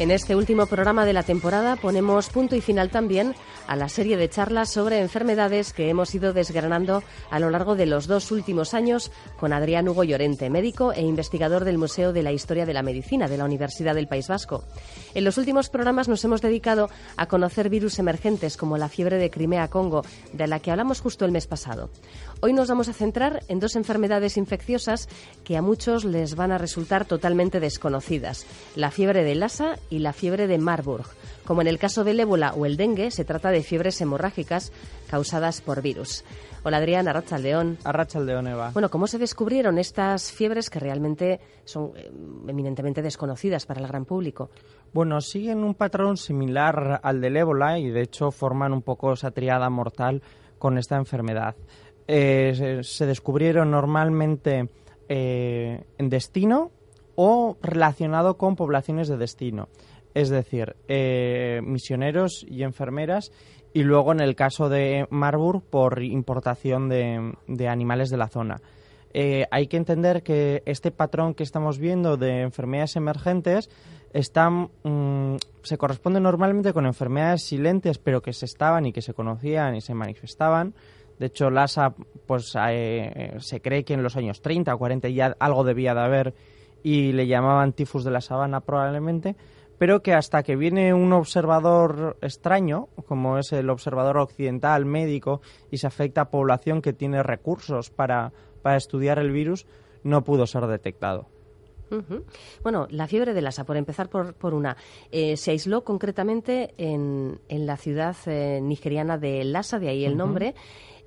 En este último programa de la temporada ponemos punto y final también a la serie de charlas sobre enfermedades que hemos ido desgranando a lo largo de los dos últimos años con Adrián Hugo Llorente, médico e investigador del Museo de la Historia de la Medicina de la Universidad del País Vasco. En los últimos programas nos hemos dedicado a conocer virus emergentes como la fiebre de Crimea-Congo, de la que hablamos justo el mes pasado. Hoy nos vamos a centrar en dos enfermedades infecciosas que a muchos les van a resultar totalmente desconocidas, la fiebre de Lassa y la fiebre de Marburg. Como en el caso del ébola o el dengue, se trata de fiebres hemorrágicas causadas por virus. Hola Adrián, Arracha León. Arracha León, Eva. Bueno, ¿cómo se descubrieron estas fiebres que realmente son eh, eminentemente desconocidas para el gran público? Bueno, siguen un patrón similar al del ébola y de hecho forman un poco esa triada mortal con esta enfermedad. Eh, se, descubrieron normalmente eh, en destino o relacionado con poblaciones de destino. Es decir, eh, misioneros y enfermeras y luego en el caso de Marburg por importación de, animales de la zona. Eh, hay que entender que este patrón que estamos viendo de enfermedades emergentes están, mm, se corresponde normalmente con enfermedades silentes, pero que se estaban y que se conocían y se manifestaban. De hecho, Lassa, pues eh, se cree que en los años 30 o 40 ya algo debía de haber y le llamaban tifus de la sabana probablemente pero que hasta que viene un observador extraño, como es el observador occidental médico, y se afecta a población que tiene recursos para, estudiar el virus, no pudo ser detectado. Bueno, la fiebre de Lassa, por empezar por, por una, eh, se aisló concretamente en, en la ciudad eh, nigeriana de Lhasa, de ahí el nombre,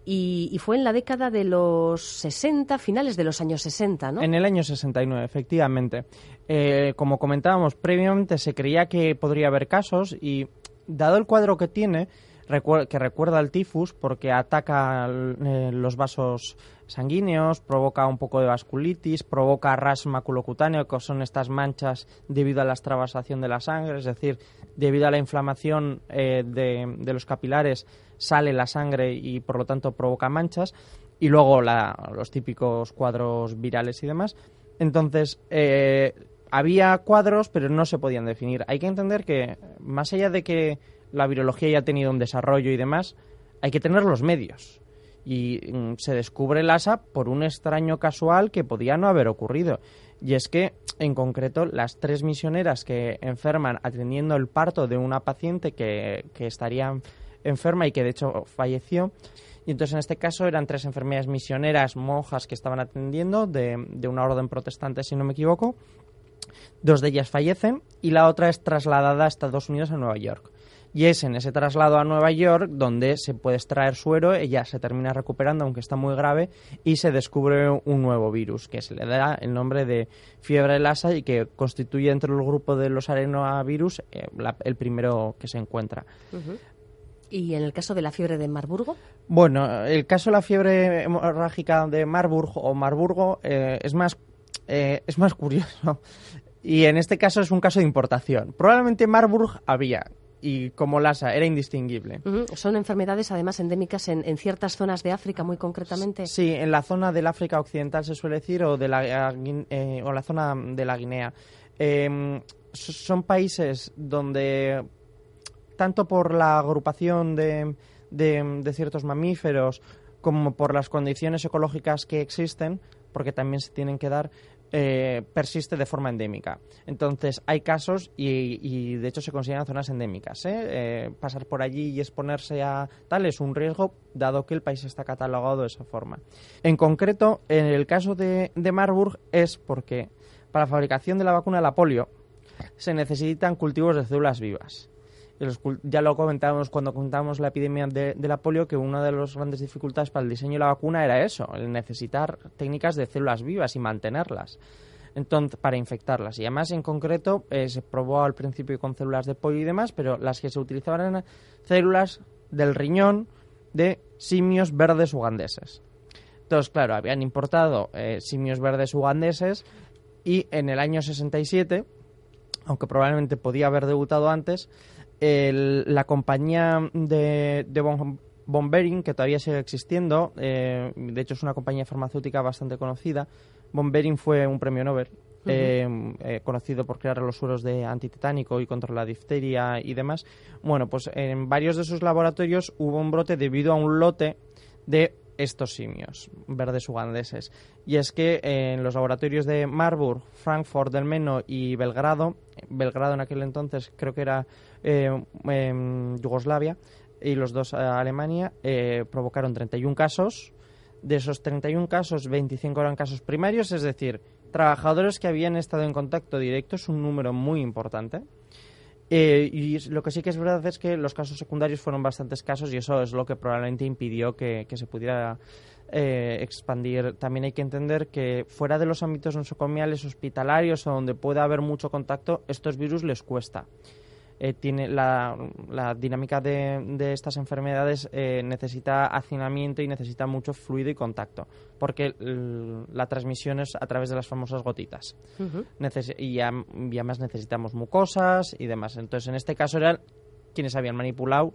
y, fue en la década de los 60, finales de los años 60, ¿no? En el año 69, efectivamente. Eh, como comentábamos previamente, se creía que podría haber casos y, dado el cuadro que tiene, que recuerda al tifus porque ataca eh, los vasos sanguíneos, provoca un poco de vasculitis, provoca ras maculocutáneo, que son estas manchas debido a la extravasación de la sangre, es decir, debido a la inflamación eh, de, los capilares sale la sangre y por lo tanto provoca manchas, y luego los típicos cuadros virales y demás. Entonces, eh, había cuadros, pero no se podían definir. Hay que entender que, más allá de que la virología ya ha tenido un desarrollo y demás, hay que tener los medios. Y mm, se descubre el ASA por un extraño casual que podía no haber ocurrido. Y es que, en concreto, las tres misioneras que enferman atendiendo el parto de una paciente que, estaría enferma y que de hecho falleció, y entonces en este caso eran tres enfermeras misioneras, monjas que estaban atendiendo de, de, una orden protestante, si no me equivoco. Dos de ellas fallecen y la otra es trasladada a Estados Unidos, a Nueva York y es en ese traslado a Nueva York donde se puede extraer suero, ella se termina recuperando aunque está muy grave y se descubre un nuevo virus que se le da el nombre de fiebre Lassa y que constituye dentro del grupo de los arenovirus eh, el primero que se encuentra. ¿Y en el caso de la fiebre de Marburgo? Bueno, el caso de la fiebre hemorrágica de Marburg o Marburgo eh, es más eh, es más curioso. Y en este caso es un caso de importación. Probablemente Marburg había, y como Lassa era indistinguible. Son enfermedades además endémicas en, ciertas zonas de África muy concretamente. Sí, en la zona del África Occidental se suele decir o de la, eh, o la zona de la Guinea. Em, son países donde tanto por la agrupación de, de ciertos mamíferos como por las condiciones ecológicas que existen, porque también se tienen que dar, eh, persiste de forma endémica. Entonces, hay casos y, de hecho se consideran zonas endémicas. ¿eh? Eh, pasar por allí y exponerse a tal es un riesgo, dado que el país está catalogado de esa forma. En concreto, en el caso de, de Marburg, es porque para la fabricación de la vacuna de la polio se necesitan cultivos de células vivas. Ya lo comentábamos cuando contábamos la epidemia de, la polio, que una de las grandes dificultades para el diseño de la vacuna era eso, el necesitar técnicas de células vivas y mantenerlas. Entonces, para infectarlas. Y además, en concreto, eh, se probó al principio con células de polio y demás, pero las que se utilizaban eran células del riñón de simios verdes ugandeses. Entonces, claro, habían importado eh, simios verdes ugandeses y en el año 67, aunque probablemente podía haber debutado antes, la compañía de, de Von, que todavía sigue existiendo, eh, de hecho es una compañía farmacéutica bastante conocida, Von fue un premio Nobel, eh, eh, conocido por crear los sueros de antitetánico y contra la difteria y demás. Bueno, pues en varios de sus laboratorios hubo un brote debido a un lote de estos simios verdes ugandeses. Y es que en los laboratorios de Marburg, Frankfurt del Meno y Belgrado, Belgrado en aquel entonces creo que era eh, Yugoslavia, y los dos Alemania, eh, provocaron 31 casos. De esos 31 casos, 25 eran casos primarios, es decir, trabajadores que habían estado en contacto directo, es un número muy importante. Eh, y lo que sí que es verdad es que los casos secundarios fueron bastante escasos y eso es lo que probablemente impidió que, se pudiera eh, expandir. También hay que entender que fuera de los ámbitos nosocomiales hospitalarios o donde puede haber mucho contacto, estos virus les cuesta. Eh, tiene la, dinámica de, estas enfermedades eh, necesita hacinamiento y necesita mucho fluido y contacto, porque la transmisión es a través de las famosas gotitas. y, además necesitamos mucosas y demás. Entonces, en este caso eran quienes habían manipulado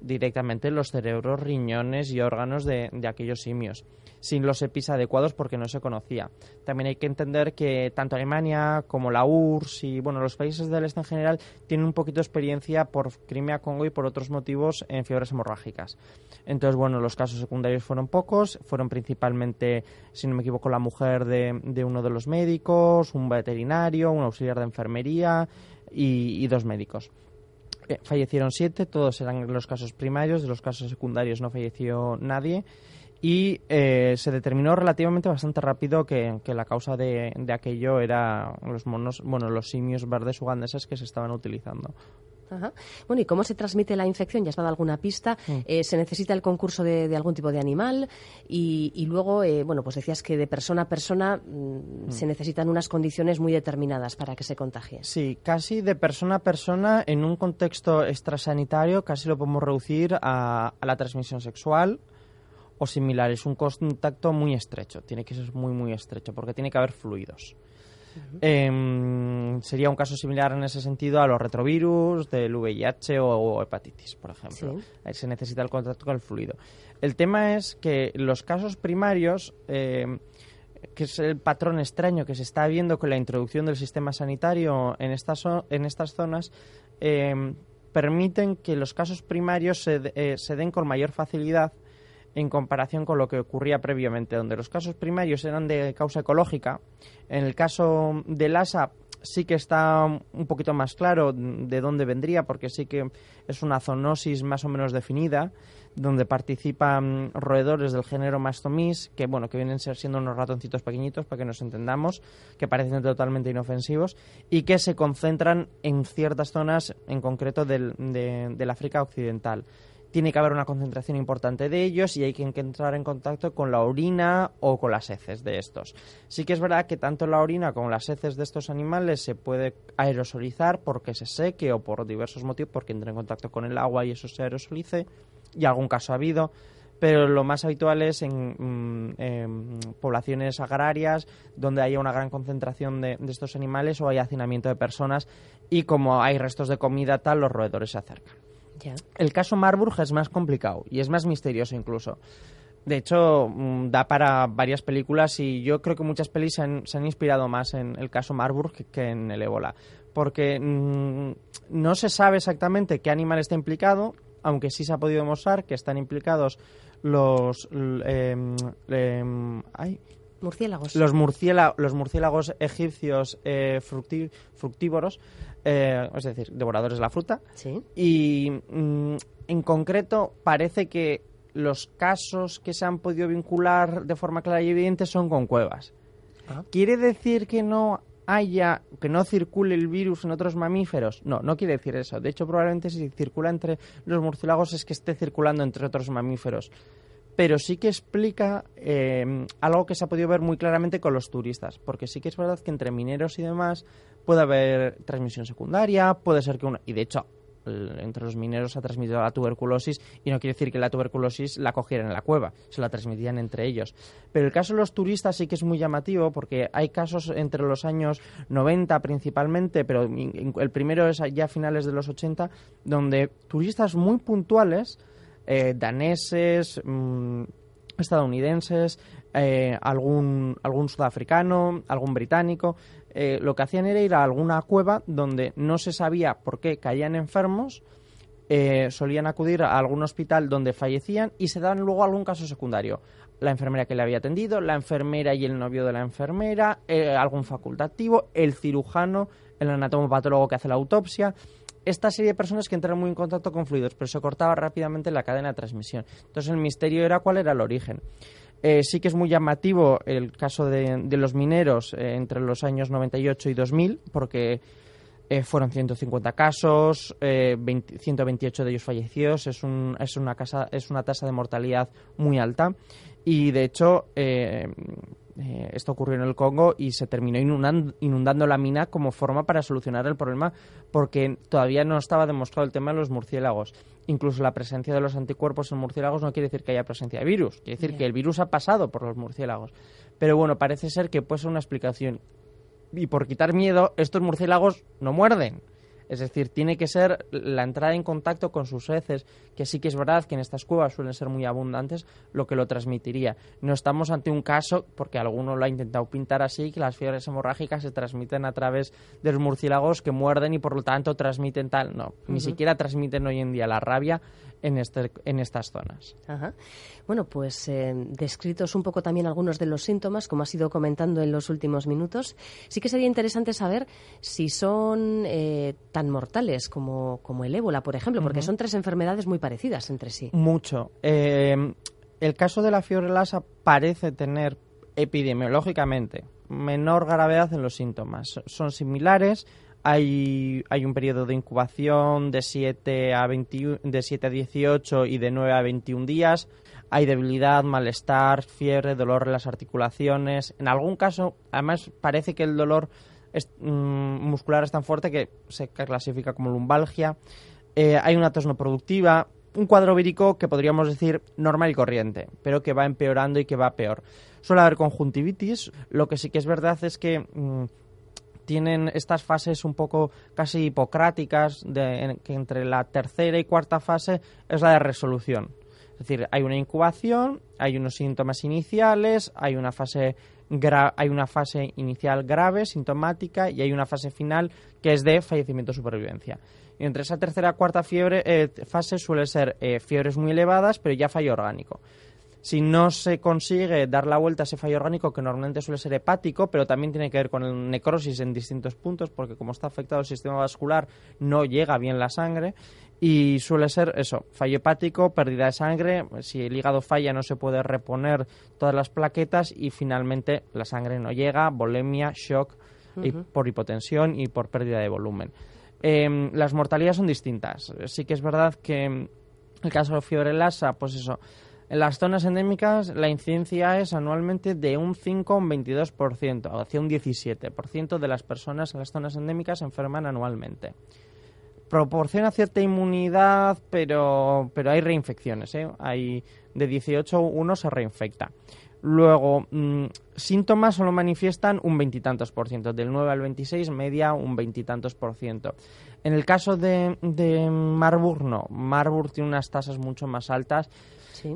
directamente los cerebros, riñones y órganos de, aquellos simios, sin los EPIs adecuados porque no se conocía. También hay que entender que tanto Alemania como la URSS y bueno, los países del este en general tienen un poquito de experiencia por Crimea, Congo y por otros motivos en fiebres hemorrágicas. Entonces, bueno, los casos secundarios fueron pocos, fueron principalmente, si no me equivoco, la mujer de, uno de los médicos, un veterinario, un auxiliar de enfermería y dos médicos fallecieron siete, todos eran los casos primarios, de los casos secundarios no falleció nadie y eh, se determinó relativamente bastante rápido que, la causa de, aquello era los monos, bueno, los simios verdes ugandeses que se estaban utilizando. Bueno, ¿y cómo se transmite la infección? Ya has dado alguna pista. Mm. Eh, ¿Se necesita el concurso de, algún tipo de animal? Y, luego, eh, bueno, pues decías que de persona a persona mm, mm. se necesitan unas condiciones muy determinadas para que se contagie. Sí, casi de persona a persona, en un contexto extrasanitario, casi lo podemos reducir a, a la transmisión sexual o similar. Es un contacto muy estrecho, tiene que ser muy, muy estrecho, porque tiene que haber fluidos. Em, sería un caso similar en ese sentido a los retrovirus del VIH o, hepatitis, por ejemplo. Ahí se necesita el contacto con el fluido. El tema es que los casos primarios, em, que es el patrón extraño que se está viendo con la introducción del sistema sanitario en estas, en estas zonas, em, permiten que los casos primarios se, eh, se den con mayor facilidad en comparación con lo que ocurría previamente, donde los casos primarios eran de causa ecológica. En el caso del ASA sí que está un poquito más claro de dónde vendría, porque sí que es una zoonosis más o menos definida, donde participan roedores del género Mastomis, que bueno, que vienen ser siendo unos ratoncitos pequeñitos, para que nos entendamos, que parecen totalmente inofensivos, y que se concentran en ciertas zonas, en concreto del, de, del África Occidental tiene que haber una concentración importante de ellos y hay que entrar en contacto con la orina o con las heces de estos. Sí que es verdad que tanto la orina como las heces de estos animales se puede aerosolizar porque se seque o por diversos motivos, porque entra en contacto con el agua y eso se aerosolice, y algún caso ha habido, pero lo más habitual es en, mm, poblaciones agrarias donde haya una gran concentración de, de estos animales o hay hacinamiento de personas y como hay restos de comida tal, los roedores se acercan. El caso Marburg es más complicado y es más misterioso incluso. De hecho, mm, da para varias películas y yo creo que muchas pelis se han, inspirado más en el caso Marburg que, en el ébola. Porque mm, no se sabe exactamente qué animal está implicado, aunque sí se ha podido demostrar que están implicados los... Em, murciélagos. Los, los murciélagos egipcios eh, fructívoros eh, es decir, devoradores de la fruta. Y mm, en concreto parece que los casos que se han podido vincular de forma clara y evidente son con cuevas. Ah. ¿Quiere decir que no haya, que no circule el virus en otros mamíferos. No, no quiere decir eso. De hecho, probablemente si circula entre los murciélagos es que esté circulando entre otros mamíferos. Pero sí que explica eh, algo que se ha podido ver muy claramente con los turistas, porque sí que es verdad que entre mineros y demás puede haber transmisión secundaria, puede ser que una... Y de hecho, entre los mineros se ha transmitido la tuberculosis y no quiere decir que la tuberculosis la cogieran en la cueva, se la transmitían entre ellos. Pero el caso de los turistas sí que es muy llamativo porque hay casos entre los años 90 principalmente, pero el primero es ya a finales de los 80, donde turistas muy puntuales, eh, daneses, mm, estadounidenses, eh, algún, algún sudafricano, algún británico, eh, lo que hacían era ir a alguna cueva donde no se sabía por qué caían enfermos, eh, solían acudir a algún hospital donde fallecían y se daban luego algún caso secundario. La enfermera que le había atendido, la enfermera y el novio de la enfermera, eh, algún facultativo, el cirujano, el anatomopatólogo que hace la autopsia. Esta serie de personas que entraron muy en contacto con fluidos, pero se cortaba rápidamente la cadena de transmisión. Entonces el misterio era cuál era el origen. Eh, sí que es muy llamativo el caso de, los mineros eh, entre los años 98 y 2000, porque eh, fueron 150 casos, 128 de ellos fallecidos, es, un, es, una casa, es una tasa de mortalidad muy alta y de hecho eh, esto ocurrió en el Congo y se terminó inundando, la mina como forma para solucionar el problema porque todavía no estaba demostrado el tema de los murciélagos. Incluso la presencia de los anticuerpos en murciélagos no quiere decir que haya presencia de virus, quiere decir que el virus ha pasado por los murciélagos. Pero bueno, parece ser que puede ser una explicación. Y por quitar miedo, estos murciélagos no muerden. Es decir, tiene que ser la entrada en contacto con sus heces, que sí que es verdad que en estas cuevas suelen ser muy abundantes, lo que lo transmitiría. No estamos ante un caso, porque alguno lo ha intentado pintar así, que las fiebres hemorrágicas se transmiten a través de los murciélagos que muerden y por lo tanto transmiten tal. No, ni siquiera transmiten hoy en día la rabia en, este, en estas zonas. Bueno, pues eh, descritos un poco también algunos de los síntomas, como has ido comentando en los últimos minutos, sí que sería interesante saber si son eh, tan mortales como, como el ébola, por ejemplo, porque son tres enfermedades muy parecidas entre sí. Mucho. Eh, el caso de la fiebre lasa parece tener epidemiológicamente menor gravedad en los síntomas. Son similares, hay, hay un periodo de incubación de 7 a, de 7 a 18 y de 9 a 21 días. Hay debilidad, malestar, fiebre, dolor en las articulaciones. En algún caso, además, parece que el dolor mm, muscular es tan fuerte que se clasifica como lumbalgia. Eh, hay una tos no productiva, un cuadro vírico que podríamos decir normal y corriente, pero que va empeorando y que va peor. Suele haber conjuntivitis, lo que sí que es verdad es que mm, tienen estas fases un poco casi hipocráticas, de, que entre la tercera y cuarta fase es la de resolución. Es decir, hay una incubación, hay unos síntomas iniciales, hay una fase hay una fase inicial grave, sintomática, y hay una fase final que es de fallecimiento supervivencia. Y entre esa tercera y cuarta fiebre, eh, fase suele ser eh, fiebres muy elevadas, pero ya fallo orgánico. Si no se consigue dar la vuelta a ese fallo orgánico, que normalmente suele ser hepático, pero también tiene que ver con el necrosis en distintos puntos, porque como está afectado el sistema vascular, no llega bien la sangre. Y suele ser eso, fallo hepático, pérdida de sangre, si el hígado falla no se puede reponer todas las plaquetas y finalmente la sangre no llega, volemia, shock y por hipotensión y por pérdida de volumen. Em, las mortalidades son distintas. Sí que es verdad que el caso de fiebre lasa, pues eso, en las zonas endémicas la incidencia es anualmente de un 5 a un 22%, hacia un 17% de las personas en las zonas endémicas se enferman anualmente. Proporciona cierta inmunidad, pero, pero hay reinfecciones. ¿eh? Hay de 18 uno se reinfecta. Luego, mm, síntomas solo manifiestan un veintitantos por ciento, del 9 al 26, media un veintitantos por ciento. En el caso de, de Marburg, no. Marburg tiene unas tasas mucho más altas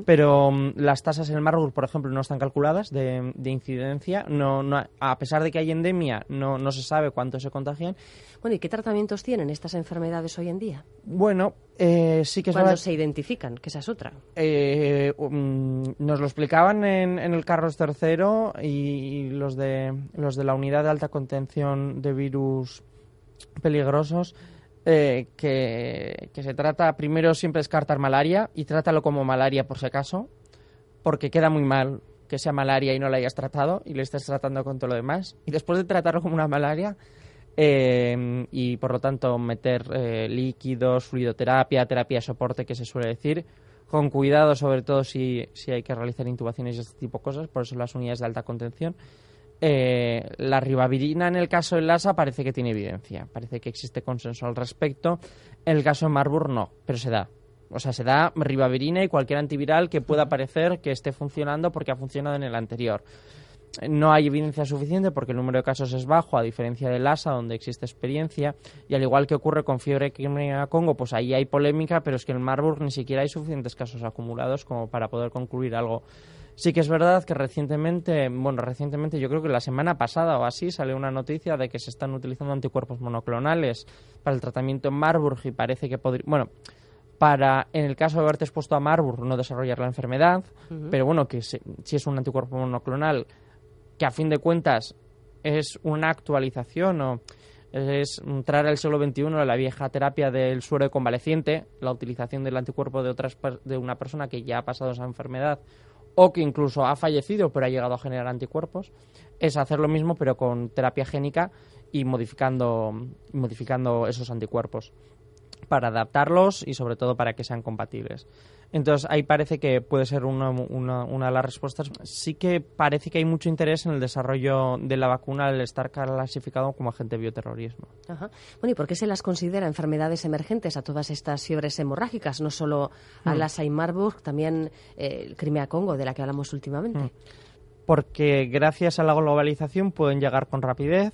pero mm, las tasas en el Marburg, por ejemplo, no están calculadas de, incidencia. No, no, a pesar de que hay endemia, no, no se sabe cuánto se contagian. Bueno, ¿y qué tratamientos tienen estas enfermedades hoy en día? Bueno, eh, sí que es ¿Cuándo se identifican? Que esa es otra. Eh, mm, nos lo explicaban en, en, el Carlos III y los de, los de la unidad de alta contención de virus peligrosos eh, que, se trata, primero siempre descartar malaria y trátalo como malaria por si acaso, porque queda muy mal que sea malaria y no la hayas tratado y le estés tratando con todo lo demás. Y después de tratarlo como una malaria eh, y por lo tanto meter eh, líquidos, fluidoterapia, terapia de soporte que se suele decir, con cuidado sobre todo si, si hay que realizar intubaciones y este tipo de cosas, por eso las unidades de alta contención. Eh, la ribavirina en el caso del LASA parece que tiene evidencia, parece que existe consenso al respecto. En el caso de Marburg no, pero se da. O sea, se da ribavirina y cualquier antiviral que pueda parecer que esté funcionando porque ha funcionado en el anterior. No hay evidencia suficiente porque el número de casos es bajo, a diferencia del ASA, donde existe experiencia. Y al igual que ocurre con fiebre Crimea Congo, pues ahí hay polémica, pero es que en Marburg ni siquiera hay suficientes casos acumulados como para poder concluir algo. Sí que es verdad que recientemente, bueno, recientemente yo creo que la semana pasada o así salió una noticia de que se están utilizando anticuerpos monoclonales para el tratamiento en Marburg y parece que podría, bueno, para, en el caso de haberte expuesto a Marburg, no desarrollar la enfermedad, pero bueno, que si, si es un anticuerpo monoclonal que a fin de cuentas es una actualización o es traer al siglo XXI la vieja terapia del suero convaleciente, la utilización del anticuerpo de, otras, de una persona que ya ha pasado esa enfermedad o que incluso ha fallecido pero ha llegado a generar anticuerpos, es hacer lo mismo pero con terapia génica y modificando, modificando esos anticuerpos para adaptarlos y sobre todo para que sean compatibles. Entonces ahí parece que puede ser una, una, de las respuestas. Sí que parece que hay mucho interés en el desarrollo de la vacuna al estar clasificado como agente de bioterrorismo. Ajá. Bueno, ¿y por qué se las considera enfermedades emergentes a todas estas fiebres hemorrágicas? No solo a mm. la Marburg, también eh, el Crimea-Congo, de la que hablamos últimamente. Mm. Porque gracias a la globalización pueden llegar con rapidez,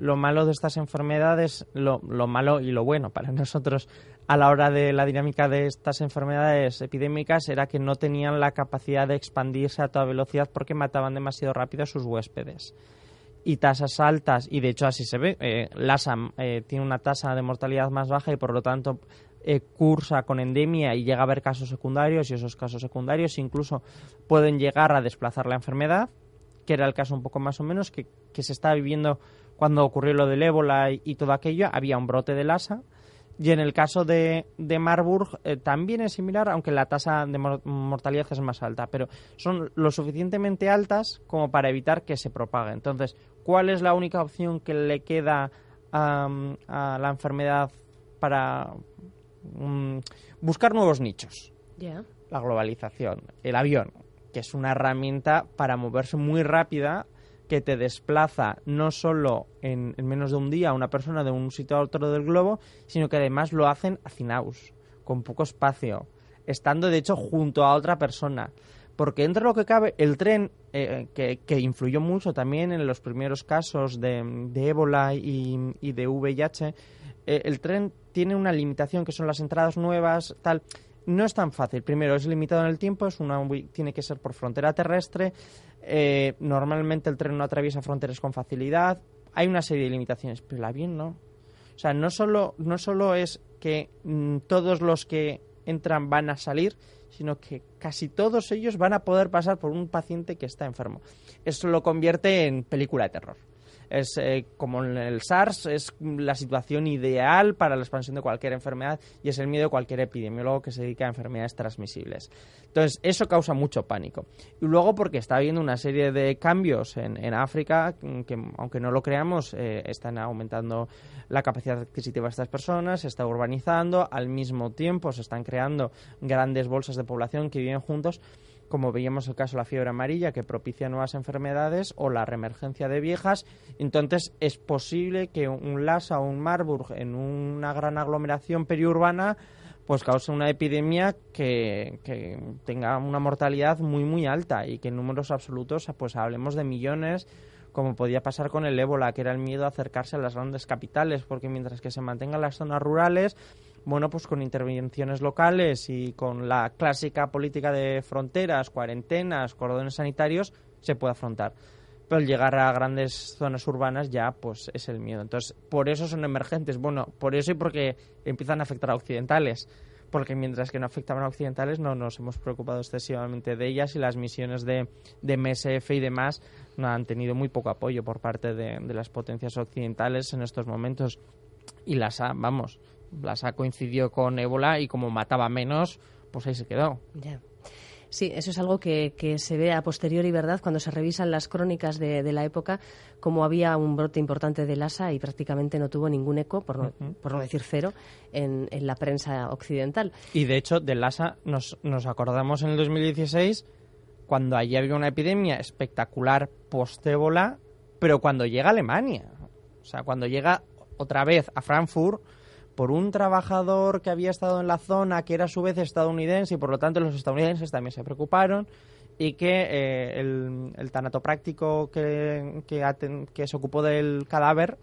lo malo de estas enfermedades, lo, lo, malo y lo bueno para nosotros a la hora de la dinámica de estas enfermedades epidémicas era que no tenían la capacidad de expandirse a toda velocidad porque mataban demasiado rápido a sus huéspedes. Y tasas altas, y de hecho así se ve, eh, eh, tiene una tasa de mortalidad más baja y por lo tanto eh, cursa con endemia y llega a haber casos secundarios y esos casos secundarios incluso pueden llegar a desplazar la enfermedad, que era el caso un poco más o menos que, que se está viviendo cuando ocurrió lo del ébola y, todo aquello, había un brote de lasa. Y en el caso de, de Marburg eh, también es similar, aunque la tasa de mortalidad es más alta, pero son lo suficientemente altas como para evitar que se propague. Entonces, ¿cuál es la única opción que le queda a la enfermedad para mm, buscar nuevos nichos? La globalización, el avión, que es una herramienta para moverse muy rápida que te desplaza no solo en, menos de un día una persona de un sitio a otro del globo, sino que además lo hacen hacinados, con poco espacio, estando de hecho junto a otra persona. Porque entre lo que cabe, el tren, eh, que, influyó mucho también en los primeros casos de, ébola y, de VIH, eh, el tren tiene una limitación que son las entradas nuevas, tal no es tan fácil. Primero, es limitado en el tiempo, es una, tiene que ser por frontera terrestre. Eh, normalmente el tren no atraviesa fronteras con facilidad. Hay una serie de limitaciones, pero el avión no. O sea, no solo, no solo es que mm, todos los que entran van a salir, sino que casi todos ellos van a poder pasar por un paciente que está enfermo. Eso lo convierte en película de terror es eh, como en el SARS, es la situación ideal para la expansión de cualquier enfermedad y es el miedo de cualquier epidemiólogo que se dedica a enfermedades transmisibles. Entonces, eso causa mucho pánico. Y luego porque está habiendo una serie de cambios en, África que, aunque no lo creamos, eh, están aumentando la capacidad adquisitiva de estas personas, se está urbanizando, al mismo tiempo se están creando grandes bolsas de población que viven juntos como veíamos el caso de la fiebre amarilla, que propicia nuevas enfermedades, o la reemergencia de viejas. Entonces, es posible que un Lassa o un Marburg en una gran aglomeración periurbana pues cause una epidemia que, que, tenga una mortalidad muy muy alta y que en números absolutos pues hablemos de millones como podía pasar con el ébola que era el miedo a acercarse a las grandes capitales porque mientras que se mantengan las zonas rurales bueno, pues con intervenciones locales y con la clásica política de fronteras, cuarentenas, cordones sanitarios, se puede afrontar. Pero llegar a grandes zonas urbanas ya, pues es el miedo. Entonces, por eso son emergentes. Bueno, por eso y porque empiezan a afectar a occidentales. Porque mientras que no afectaban a occidentales, no nos hemos preocupado excesivamente de ellas y las misiones de, MSF y demás no han tenido muy poco apoyo por parte de, de las potencias occidentales en estos momentos. Y las, vamos, Blasa coincidió con ébola y como mataba menos, pues ahí se quedó. Sí, eso es algo que, se ve a posteriori, ¿verdad? Cuando se revisan las crónicas de, la época, como había un brote importante de Lassa y prácticamente no tuvo ningún eco, por no, por no decir cero, en, la prensa occidental. Y de hecho, de Lassa nos, nos acordamos en el 2016 cuando allí había una epidemia espectacular post-ébola, pero cuando llega a Alemania, o sea, cuando llega otra vez a Frankfurt por un trabajador que había estado en la zona, que era a su vez estadounidense, y por lo tanto los estadounidenses también se preocuparon, y que eh, el, el, tanatopráctico que, que, se ocupó del cadáver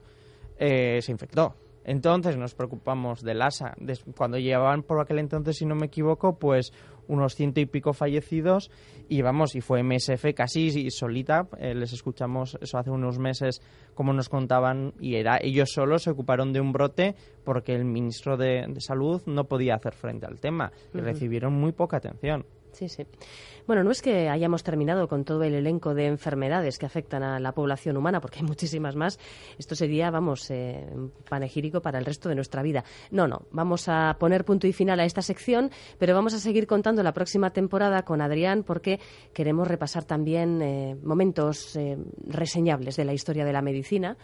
eh, se infectó. Entonces nos preocupamos del ASA. Cuando llevaban por aquel entonces, si no me equivoco, pues unos ciento y pico fallecidos y vamos, y fue MSF casi solita, eh, les escuchamos eso hace unos meses como nos contaban y era ellos solos se ocuparon de un brote porque el ministro de, Salud no podía hacer frente al tema y recibieron muy poca atención. Sí, sí. Bueno, no es que hayamos terminado con todo el elenco de enfermedades que afectan a la población humana, porque hay muchísimas más. Esto sería, vamos, eh, panegírico para el resto de nuestra vida. No, no. Vamos a poner punto y final a esta sección, pero vamos a seguir contando la próxima temporada con Adrián, porque queremos repasar también eh, momentos eh, reseñables de la historia de la medicina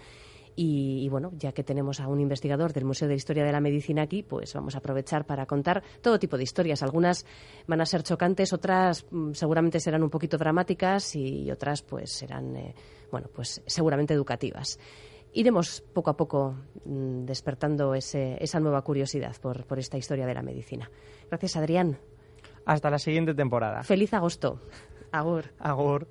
y, bueno, ya que tenemos a un investigador del Museo de Historia de la Medicina aquí, pues vamos a aprovechar para contar todo tipo de historias. Algunas van a ser chocantes, otras mm, seguramente serán un poquito dramáticas y otras pues serán, eh, bueno, pues seguramente educativas. Iremos poco a poco mm, despertando esa nueva curiosidad por, por esta historia de la medicina. Gracias, Adrián. Hasta la siguiente temporada. Feliz agosto. Agur. Agur.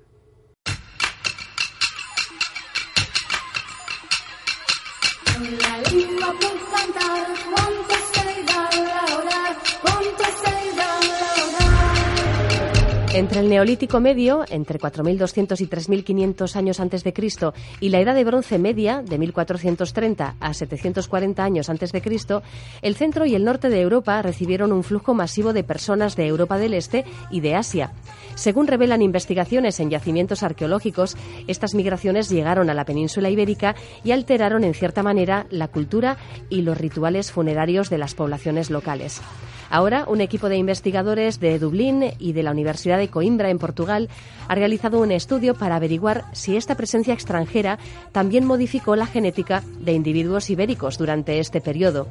Entre el Neolítico medio, entre 4.200 y 3.500 años antes de Cristo, y la Edad de Bronce media, de 1.430 a 740 años antes de Cristo, el centro y el norte de Europa recibieron un flujo masivo de personas de Europa del Este y de Asia. Según revelan investigaciones en yacimientos arqueológicos, estas migraciones llegaron a la península ibérica y alteraron en cierta manera la cultura y los rituales funerarios de las poblaciones locales. Ahora, un equipo de investigadores de Dublín y de la Universidad de Coimbra, en Portugal, ha realizado un estudio para averiguar si esta presencia extranjera también modificó la genética de individuos ibéricos durante este periodo.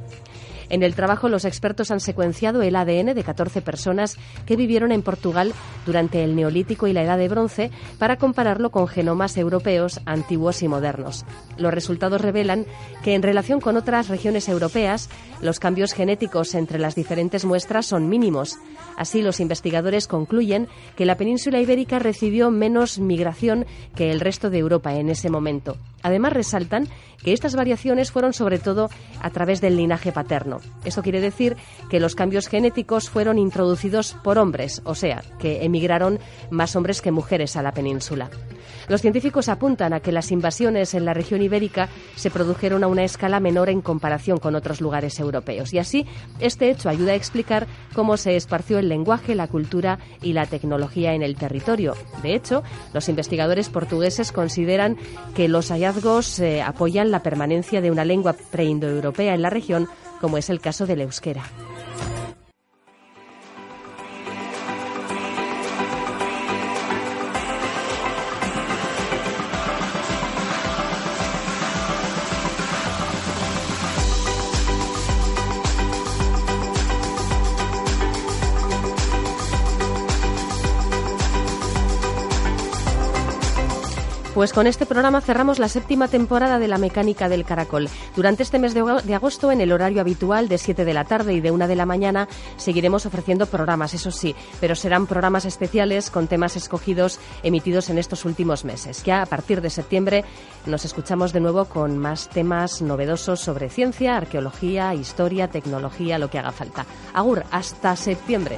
En el trabajo, los expertos han secuenciado el ADN de 14 personas que vivieron en Portugal durante el Neolítico y la Edad de Bronce para compararlo con genomas europeos antiguos y modernos. Los resultados revelan que en relación con otras regiones europeas, los cambios genéticos entre las diferentes muestras son mínimos. Así, los investigadores concluyen que la península ibérica recibió menos migración que el resto de Europa en ese momento. Además, resaltan que estas variaciones fueron sobre todo a través del linaje paterno. Esto quiere decir que los cambios genéticos fueron introducidos por hombres, o sea, que emigraron más hombres que mujeres a la península. Los científicos apuntan a que las invasiones en la región ibérica se produjeron a una escala menor en comparación con otros lugares europeos y así este hecho ayuda a explicar cómo se esparció el lenguaje, la cultura y la tecnología en el territorio. De hecho, los investigadores portugueses consideran que los hallazgos eh, apoyan la permanencia de una lengua preindoeuropea en la región, como es el caso del euskera. Pues con este programa cerramos la séptima temporada de La Mecánica del Caracol. Durante este mes de agosto, en el horario habitual de 7 de la tarde y de 1 de la mañana, seguiremos ofreciendo programas, eso sí, pero serán programas especiales con temas escogidos emitidos en estos últimos meses. Ya a partir de septiembre nos escuchamos de nuevo con más temas novedosos sobre ciencia, arqueología, historia, tecnología, lo que haga falta. Agur, hasta septiembre.